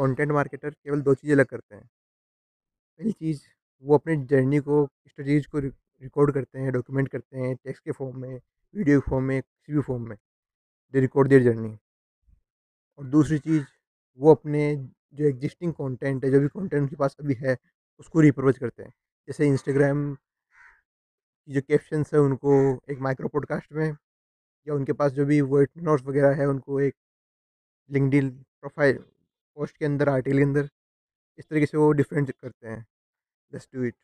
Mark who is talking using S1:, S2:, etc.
S1: Content marketer केवल दो चीज़ें अलग करते हैं। पहली चीज़, वो अपने जर्नी को स्टोरीज को रिकॉर्ड करते हैं डॉक्यूमेंट करते हैं टेक्स्ट के फॉर्म में वीडियो के फॉर्म में, किसी भी फॉर्म में दे रिकॉर्ड देयर जर्नी और दूसरी चीज़, वो अपने जो एग्जिस्टिंग कंटेंट है, जो भी कंटेंट उनके पास अभी है, उसको रिप्रोच करते हैं। जैसे इंस्टाग्राम की जो कैप्शंस है, उनको एक माइक्रो पॉडकास्ट में, या उनके पास जो भी वर्ड नोट्स वगैरह है, उनको एक लिंकडिन प्रोफ़ाइल पोस्ट के अंदर, आर्टिकल के अंदर, इस तरीके से वो डिफरेंट करते हैं। Just do it.